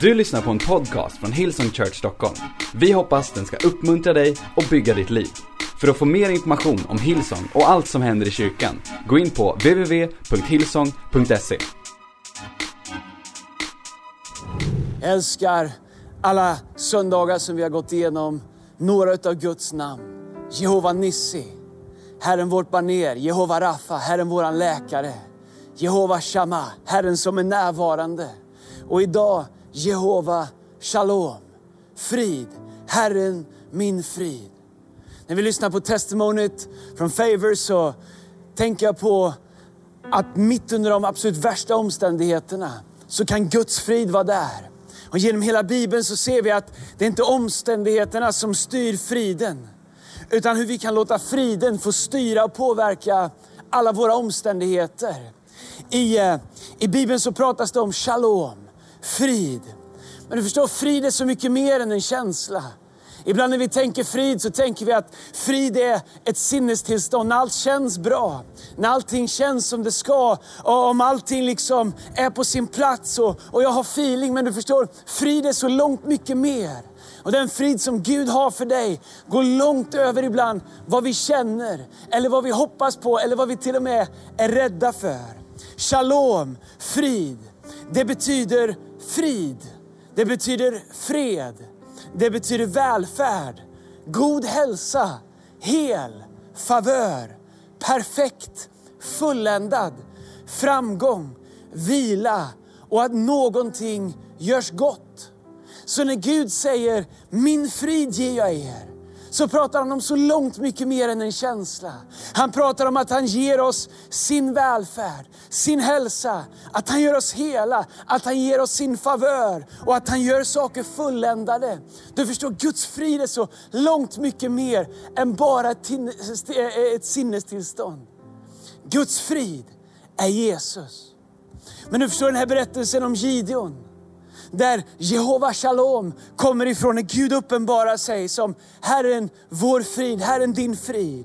Du lyssnar på en podcast från Hillsong Church Stockholm. Vi hoppas den ska uppmuntra dig och bygga ditt liv. För att få mer information om Hillsong och allt som händer i kyrkan, gå in på www.hillsong.se. Jag älskar alla söndagar som vi har gått igenom några utav Guds namn. Jehova Nissi, Herren vårt baner, Jehova Rafa, Herren våran läkare. Jehova Shama, Herren som är närvarande. Och idag Jehova Shalom, frid, Herren min frid. När vi lyssnar på testimoniet från Favor så tänker jag på att mitt under de absolut värsta omständigheterna så kan Guds frid vara där. Och genom hela Bibeln så ser vi att det är inte omständigheterna som styr friden. Utan hur vi kan låta friden få styra och påverka alla våra omständigheter. I, eh, I Bibeln så pratas det om shalom, frid. Men du förstår, frid är så mycket mer än en känsla. Ibland när vi tänker frid så tänker vi att frid är ett sinnestillstånd, när allt känns bra. När allting känns som det ska, och om allting liksom är på sin plats och, och jag har feeling. Men du förstår, frid är så långt mycket mer. Och den frid som Gud har för dig går långt över ibland vad vi känner, eller vad vi hoppas på, eller vad vi till och med är rädda för. Shalom, frid. Det betyder frid. Det betyder fred. Det betyder välfärd, god hälsa, hel, favör, perfekt, fulländad, framgång, vila och att någonting görs gott. Så när Gud säger, min frid ger jag er, så pratar han om så långt mycket mer än en känsla. Han pratar om att han ger oss sin välfärd, sin hälsa, att han gör oss hela, att han ger oss sin favör och att han gör saker fulländade. Du förstår, Guds frid är så långt mycket mer än bara ett, eh, sinnestillstånd. Guds frid är Jesus. Men du förstår den här berättelsen om Gideon där Jehova Shalom kommer ifrån, när Gud uppenbarar sig som Herren vår frid, Herren din frid.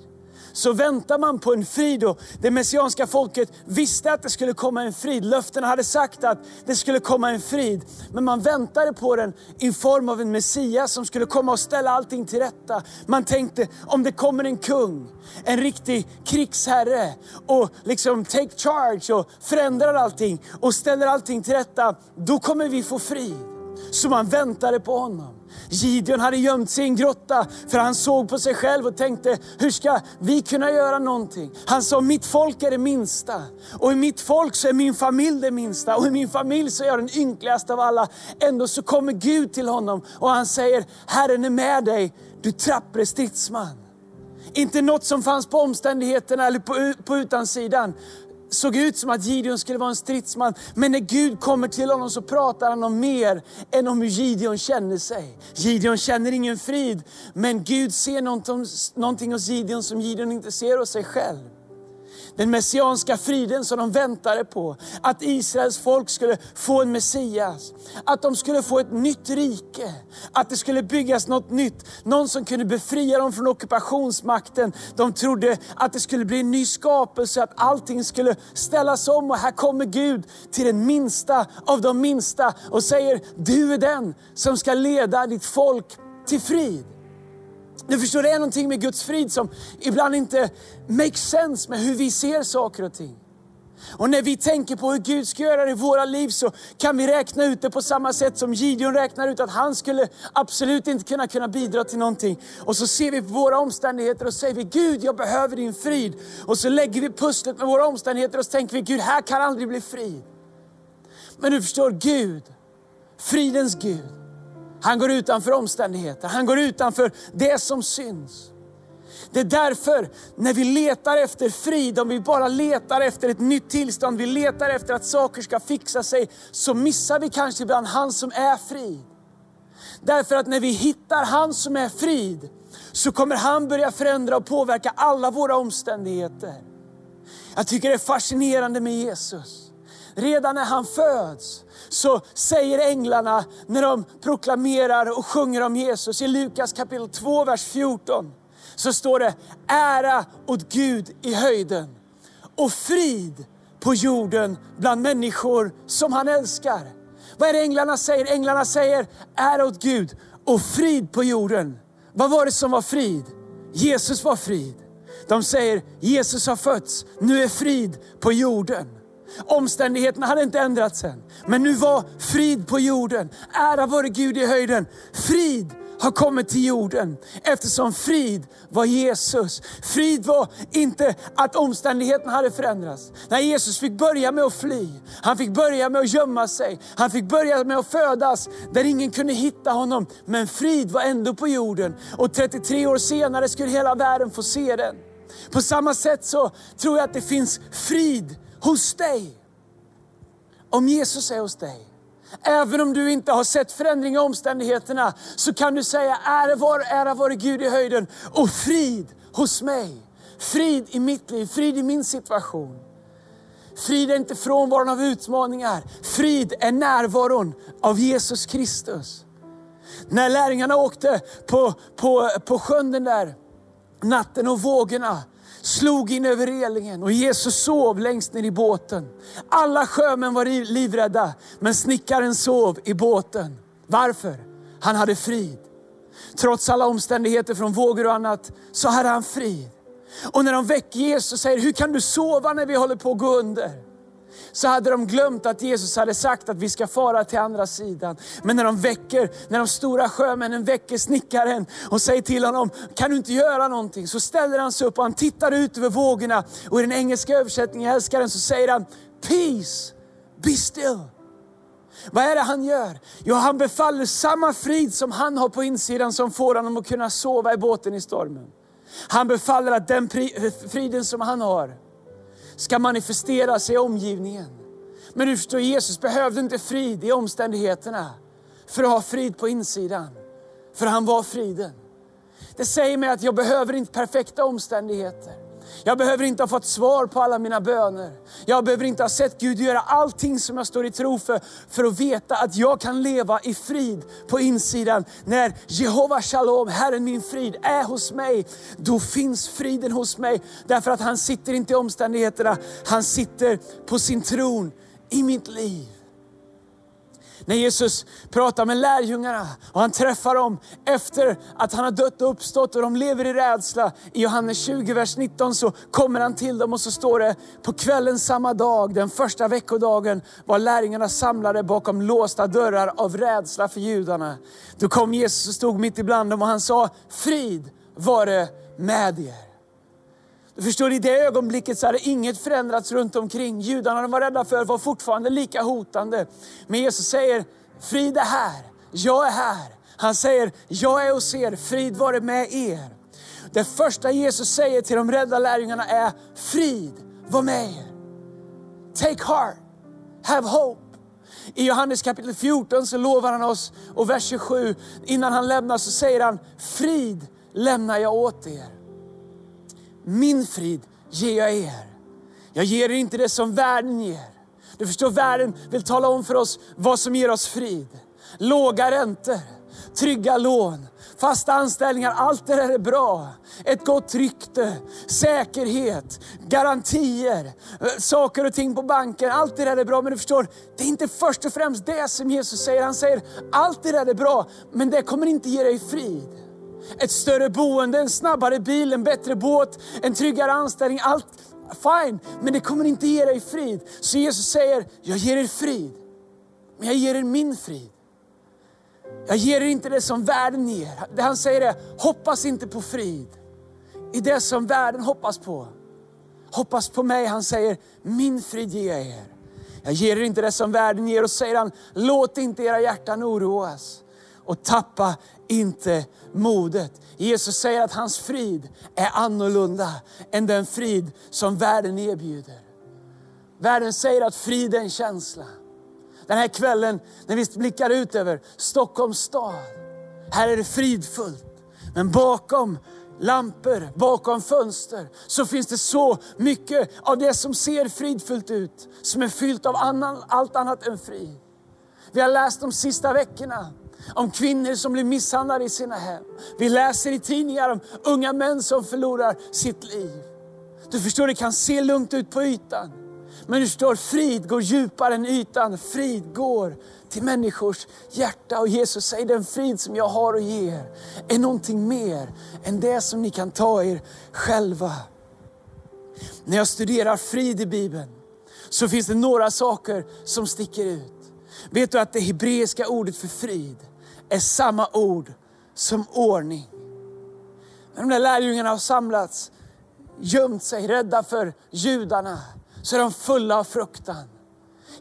Så väntar man på en frid och det messianska folket visste att det skulle komma en frid. Löftena hade sagt att det skulle komma en frid. Men man väntade på den i form av en Messias som skulle komma och ställa allting till rätta. Man tänkte, om det kommer en kung, en riktig krigsherre och liksom take charge och förändrar allting och ställer allting till rätta, då kommer vi få frid. Så man väntade på honom. Gideon hade gömt sig i en grotta för han såg på sig själv och tänkte, hur ska vi kunna göra någonting? Han sa, mitt folk är det minsta. Och i mitt folk så är min familj det minsta. Och i min familj så är jag den ynkligaste av alla. Ändå så kommer Gud till honom och han säger, Herren är med dig, du trappre stridsman. Inte något som fanns på omständigheterna eller på, på utansidan såg ut som att Gideon skulle vara en stridsman. Men när Gud kommer till honom så pratar han om mer än om hur Gideon känner sig. Gideon känner ingen frid, men Gud ser någonting hos Gideon som Gideon inte ser hos sig själv den messianska friden som de väntade på. Att Israels folk skulle få en Messias. Att de skulle få ett nytt rike. Att det skulle byggas något nytt. Någon som kunde befria dem från ockupationsmakten. De trodde att det skulle bli en ny skapelse, att allting skulle ställas om. Och här kommer Gud till den minsta av de minsta och säger, du är den som ska leda ditt folk till frid. Du förstår, det är någonting med Guds frid som ibland inte makes sense med hur vi ser saker och ting. Och när vi tänker på hur Gud ska göra det i våra liv så kan vi räkna ut det på samma sätt som Gideon räknar ut att han skulle absolut inte kunna, kunna bidra till någonting. Och så ser vi på våra omständigheter och säger vi Gud, jag behöver din frid. Och så lägger vi pusslet med våra omständigheter och så tänker vi Gud, här kan aldrig bli frid. Men du förstår, Gud, fridens Gud, han går utanför omständigheter, han går utanför det som syns. Det är därför, när vi letar efter frid, om vi bara letar efter ett nytt tillstånd, vi letar efter att saker ska fixa sig, så missar vi kanske ibland han som är frid. Därför att när vi hittar han som är frid, så kommer han börja förändra och påverka alla våra omständigheter. Jag tycker det är fascinerande med Jesus. Redan när han föds så säger änglarna när de proklamerar och sjunger om Jesus i Lukas kapitel 2, vers 14. Så står det ära åt Gud i höjden och frid på jorden bland människor som han älskar. Vad är det änglarna säger? Änglarna säger ära åt Gud och frid på jorden. Vad var det som var frid? Jesus var frid. De säger Jesus har fötts, nu är frid på jorden. Omständigheterna hade inte ändrats än, men nu var frid på jorden. Ära vare Gud i höjden. Frid har kommit till jorden eftersom frid var Jesus. Frid var inte att omständigheterna hade förändrats. När Jesus fick börja med att fly, han fick börja med att gömma sig, han fick börja med att födas där ingen kunde hitta honom. Men frid var ändå på jorden och 33 år senare skulle hela världen få se den. På samma sätt så tror jag att det finns frid hos dig. Om Jesus är hos dig. Även om du inte har sett förändring i omständigheterna så kan du säga ära vare, ära var Gud i höjden och frid hos mig. Frid i mitt liv, frid i min situation. Frid är inte frånvaron av utmaningar. Frid är närvaron av Jesus Kristus. När lärjungarna åkte på, på, på sjön den där natten och vågorna slog in över relingen och Jesus sov längst ner i båten. Alla sjömän var livrädda, men snickaren sov i båten. Varför? Han hade frid. Trots alla omständigheter från vågor och annat, så hade han frid. Och när de väcker Jesus och säger, hur kan du sova när vi håller på att gå under? Så hade de glömt att Jesus hade sagt att vi ska fara till andra sidan. Men när de väcker, när de stora sjömännen väcker snickaren och säger till honom, kan du inte göra någonting? Så ställer han sig upp och han tittar ut över vågorna. Och i den engelska översättningen, jag älskar den, så säger han, Peace, be still. Vad är det han gör? Jo, han befaller samma frid som han har på insidan som får honom att kunna sova i båten i stormen. Han befaller att den friden som han har, ska manifesteras i omgivningen. Men du förstår, Jesus behövde inte frid i omständigheterna för att ha frid på insidan. För han var friden. Det säger mig att jag behöver inte perfekta omständigheter. Jag behöver inte ha fått svar på alla mina böner. Jag behöver inte ha sett Gud göra allting som jag står i tro för, för att veta att jag kan leva i frid på insidan. När Jehova Shalom, Herren min frid, är hos mig, då finns friden hos mig. Därför att han sitter inte i omständigheterna, han sitter på sin tron i mitt liv. När Jesus pratar med lärjungarna och han träffar dem efter att han har dött och uppstått och de lever i rädsla. I Johannes 20, vers 19 så kommer han till dem och så står det, på kvällen samma dag, den första veckodagen, var lärjungarna samlade bakom låsta dörrar av rädsla för judarna. Då kom Jesus och stod mitt ibland dem och han sa, frid vare med er. Du förstår, i det ögonblicket så hade inget förändrats runt omkring. Judarna de var rädda för var fortfarande lika hotande. Men Jesus säger, frid är här, jag är här. Han säger, jag är hos er, frid vare med er. Det första Jesus säger till de rädda lärjungarna är, frid var med er. Take heart, have hope. I Johannes kapitel 14 så lovar han oss, och vers 27, innan han lämnar så säger han, frid lämnar jag åt er. Min frid ger jag er. Jag ger er inte det som världen ger. Du förstår, världen vill tala om för oss vad som ger oss frid. Låga räntor, trygga lån, fasta anställningar, allt det där är bra. Ett gott rykte, säkerhet, garantier, saker och ting på banken. Allt det där är bra, men du förstår, det är inte först och främst det som Jesus säger. Han säger, allt det där är bra, men det kommer inte ge dig frid ett större boende, en snabbare bil, en bättre båt, en tryggare anställning. Allt fine, men det kommer inte ge dig frid. Så Jesus säger, jag ger er frid, men jag ger er min frid. Jag ger er inte det som världen ger. Det han säger är, hoppas inte på frid i det som världen hoppas på. Hoppas på mig, han säger, min frid ger jag er. Jag ger er inte det som världen ger. Och säger han, låt inte era hjärtan oroas och tappa inte modet. Jesus säger att hans frid är annorlunda än den frid som världen erbjuder. Världen säger att frid är en känsla. Den här kvällen när vi blickar ut över Stockholms stad, här är det fridfullt. Men bakom lampor, bakom fönster, så finns det så mycket av det som ser fridfullt ut, som är fyllt av annan, allt annat än frid. Vi har läst de sista veckorna om kvinnor som blir misshandlade i sina hem. Vi läser i tidningar om unga män som förlorar sitt liv. Du förstår, det kan se lugnt ut på ytan. Men du förstår, frid går djupare än ytan. Frid går till människors hjärta. Och Jesus säger, den frid som jag har och ger är någonting mer än det som ni kan ta er själva. När jag studerar frid i Bibeln så finns det några saker som sticker ut. Vet du att det hebreiska ordet för frid är samma ord som ordning. När de där lärjungarna har samlats, gömt sig, rädda för judarna, så är de fulla av fruktan.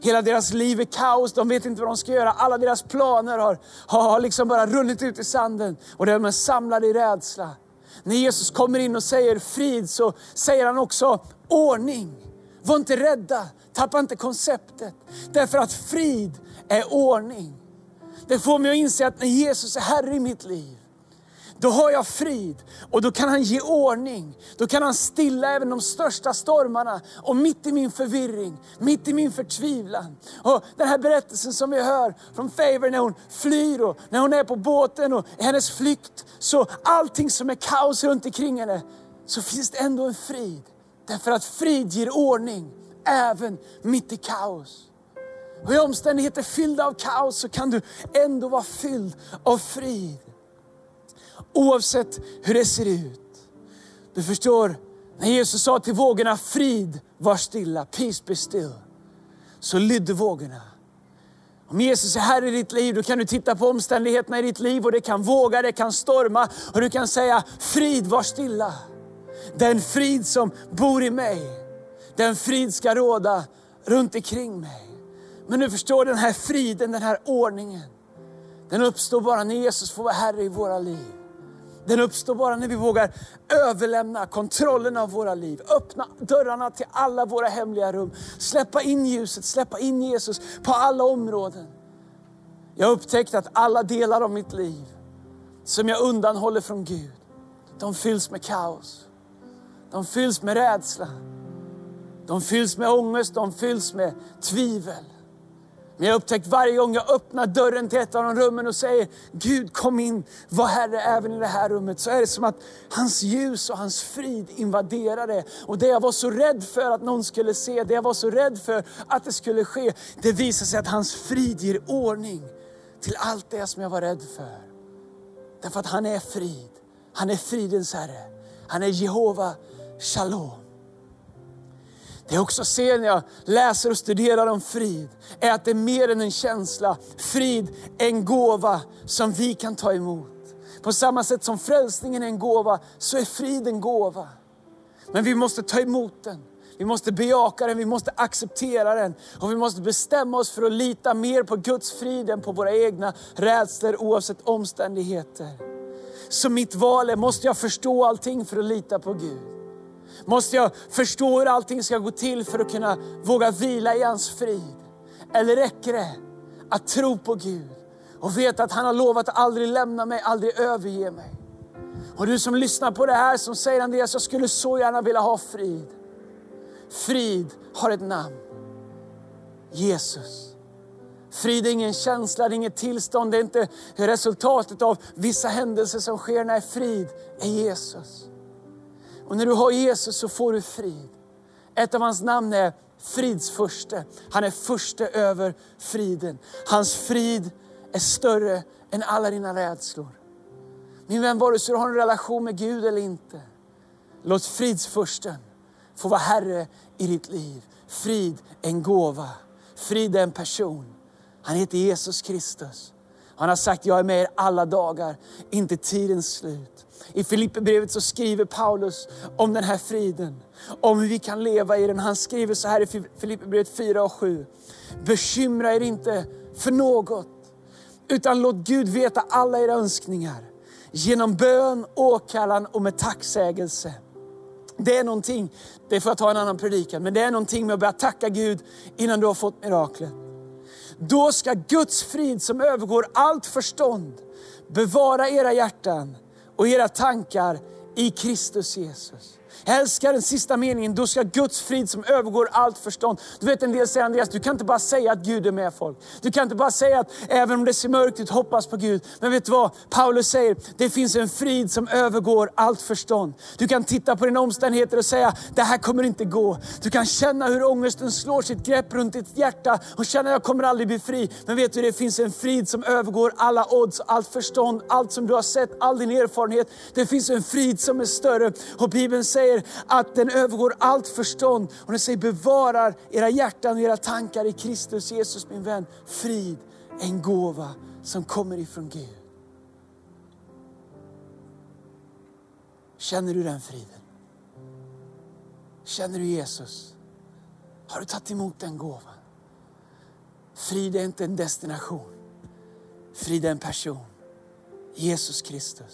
Hela deras liv är kaos, de vet inte vad de ska göra. Alla deras planer har, har liksom bara runnit ut i sanden och de är samlade i rädsla. När Jesus kommer in och säger frid så säger han också ordning. Var inte rädda, tappa inte konceptet. Därför att frid är ordning. Det får mig att inse att när Jesus är Herre i mitt liv, då har jag frid och då kan han ge ordning. Då kan han stilla även de största stormarna. Och mitt i min förvirring, mitt i min förtvivlan. Och den här berättelsen som vi hör från Favor när hon flyr och när hon är på båten och hennes flykt. Så allting som är kaos runt omkring henne, så finns det ändå en frid. Därför att frid ger ordning även mitt i kaos. Och i omständigheter fyllda av kaos så kan du ändå vara fylld av frid. Oavsett hur det ser ut. Du förstår, när Jesus sa till vågorna, frid, var stilla, peace be still. Så lydde vågorna. Om Jesus är här i ditt liv, då kan du titta på omständigheterna i ditt liv och det kan våga, det kan storma och du kan säga, frid, var stilla. Den frid som bor i mig, den frid ska råda runt omkring mig. Men du förstår, den här friden, den här ordningen, den uppstår bara när Jesus får vara Herre i våra liv. Den uppstår bara när vi vågar överlämna kontrollen av våra liv. Öppna dörrarna till alla våra hemliga rum. Släppa in ljuset, släppa in Jesus på alla områden. Jag har upptäckt att alla delar av mitt liv som jag undanhåller från Gud, de fylls med kaos. De fylls med rädsla. De fylls med ångest, de fylls med tvivel. Men jag har upptäckt varje gång jag öppnar dörren till ett av de rummen och säger Gud kom in, var Herre även i det här rummet. Så är det som att hans ljus och hans frid invaderar det. Och det jag var så rädd för att någon skulle se, det jag var så rädd för att det skulle ske. Det visar sig att hans frid ger ordning till allt det som jag var rädd för. Därför att han är frid. Han är fridens Herre. Han är Jehova Shalom. Det jag också ser när jag läser och studerar om frid, är att det är mer än en känsla. Frid är en gåva som vi kan ta emot. På samma sätt som frälsningen är en gåva, så är frid en gåva. Men vi måste ta emot den. Vi måste bejaka den, vi måste acceptera den. Och vi måste bestämma oss för att lita mer på Guds frid än på våra egna rädslor oavsett omständigheter. Så mitt val är, måste jag förstå allting för att lita på Gud? Måste jag förstå hur allting ska gå till för att kunna våga vila i hans frid? Eller räcker det att tro på Gud och veta att han har lovat att aldrig lämna mig, aldrig överge mig? Och du som lyssnar på det här som säger Andreas, jag skulle så gärna vilja ha frid. Frid har ett namn. Jesus. Frid är ingen känsla, det är inget tillstånd, det är inte resultatet av vissa händelser som sker. Nej, frid är Jesus. Och när du har Jesus så får du frid. Ett av hans namn är fridsförste. Han är förste över friden. Hans frid är större än alla dina rädslor. Min vän, vare sig du har en relation med Gud eller inte, låt fridsförsten få vara Herre i ditt liv. Frid är en gåva. Frid är en person. Han heter Jesus Kristus. Han har sagt, jag är med er alla dagar, inte tidens slut. I Filipperbrevet så skriver Paulus om den här friden, om hur vi kan leva i den. Han skriver så här i Filipperbrevet 4 och 7. Bekymra er inte för något, utan låt Gud veta alla era önskningar. Genom bön, åkallan och med tacksägelse. Det är någonting, det får jag ta en annan predikan, men det är någonting med att börja tacka Gud innan du har fått miraklet. Då ska Guds frid som övergår allt förstånd bevara era hjärtan och era tankar i Kristus Jesus. Jag älskar den sista meningen, då ska Guds frid som övergår allt förstånd. Du vet en del säger Andreas, du kan inte bara säga att Gud är med folk. Du kan inte bara säga att även om det ser mörkt ut, hoppas på Gud. Men vet du vad? Paulus säger, det finns en frid som övergår allt förstånd. Du kan titta på dina omständigheter och säga, det här kommer inte gå. Du kan känna hur ångesten slår sitt grepp runt ditt hjärta och känna, jag kommer aldrig bli fri. Men vet du, det finns en frid som övergår alla odds, allt förstånd, allt som du har sett, all din erfarenhet. Det finns en frid som är större. Och Bibeln säger att den övergår allt förstånd. Och den säger bevarar era hjärtan och era tankar i Kristus Jesus min vän. Frid, en gåva som kommer ifrån Gud. Känner du den friden? Känner du Jesus? Har du tagit emot den gåvan? Frid är inte en destination. Frid är en person. Jesus Kristus.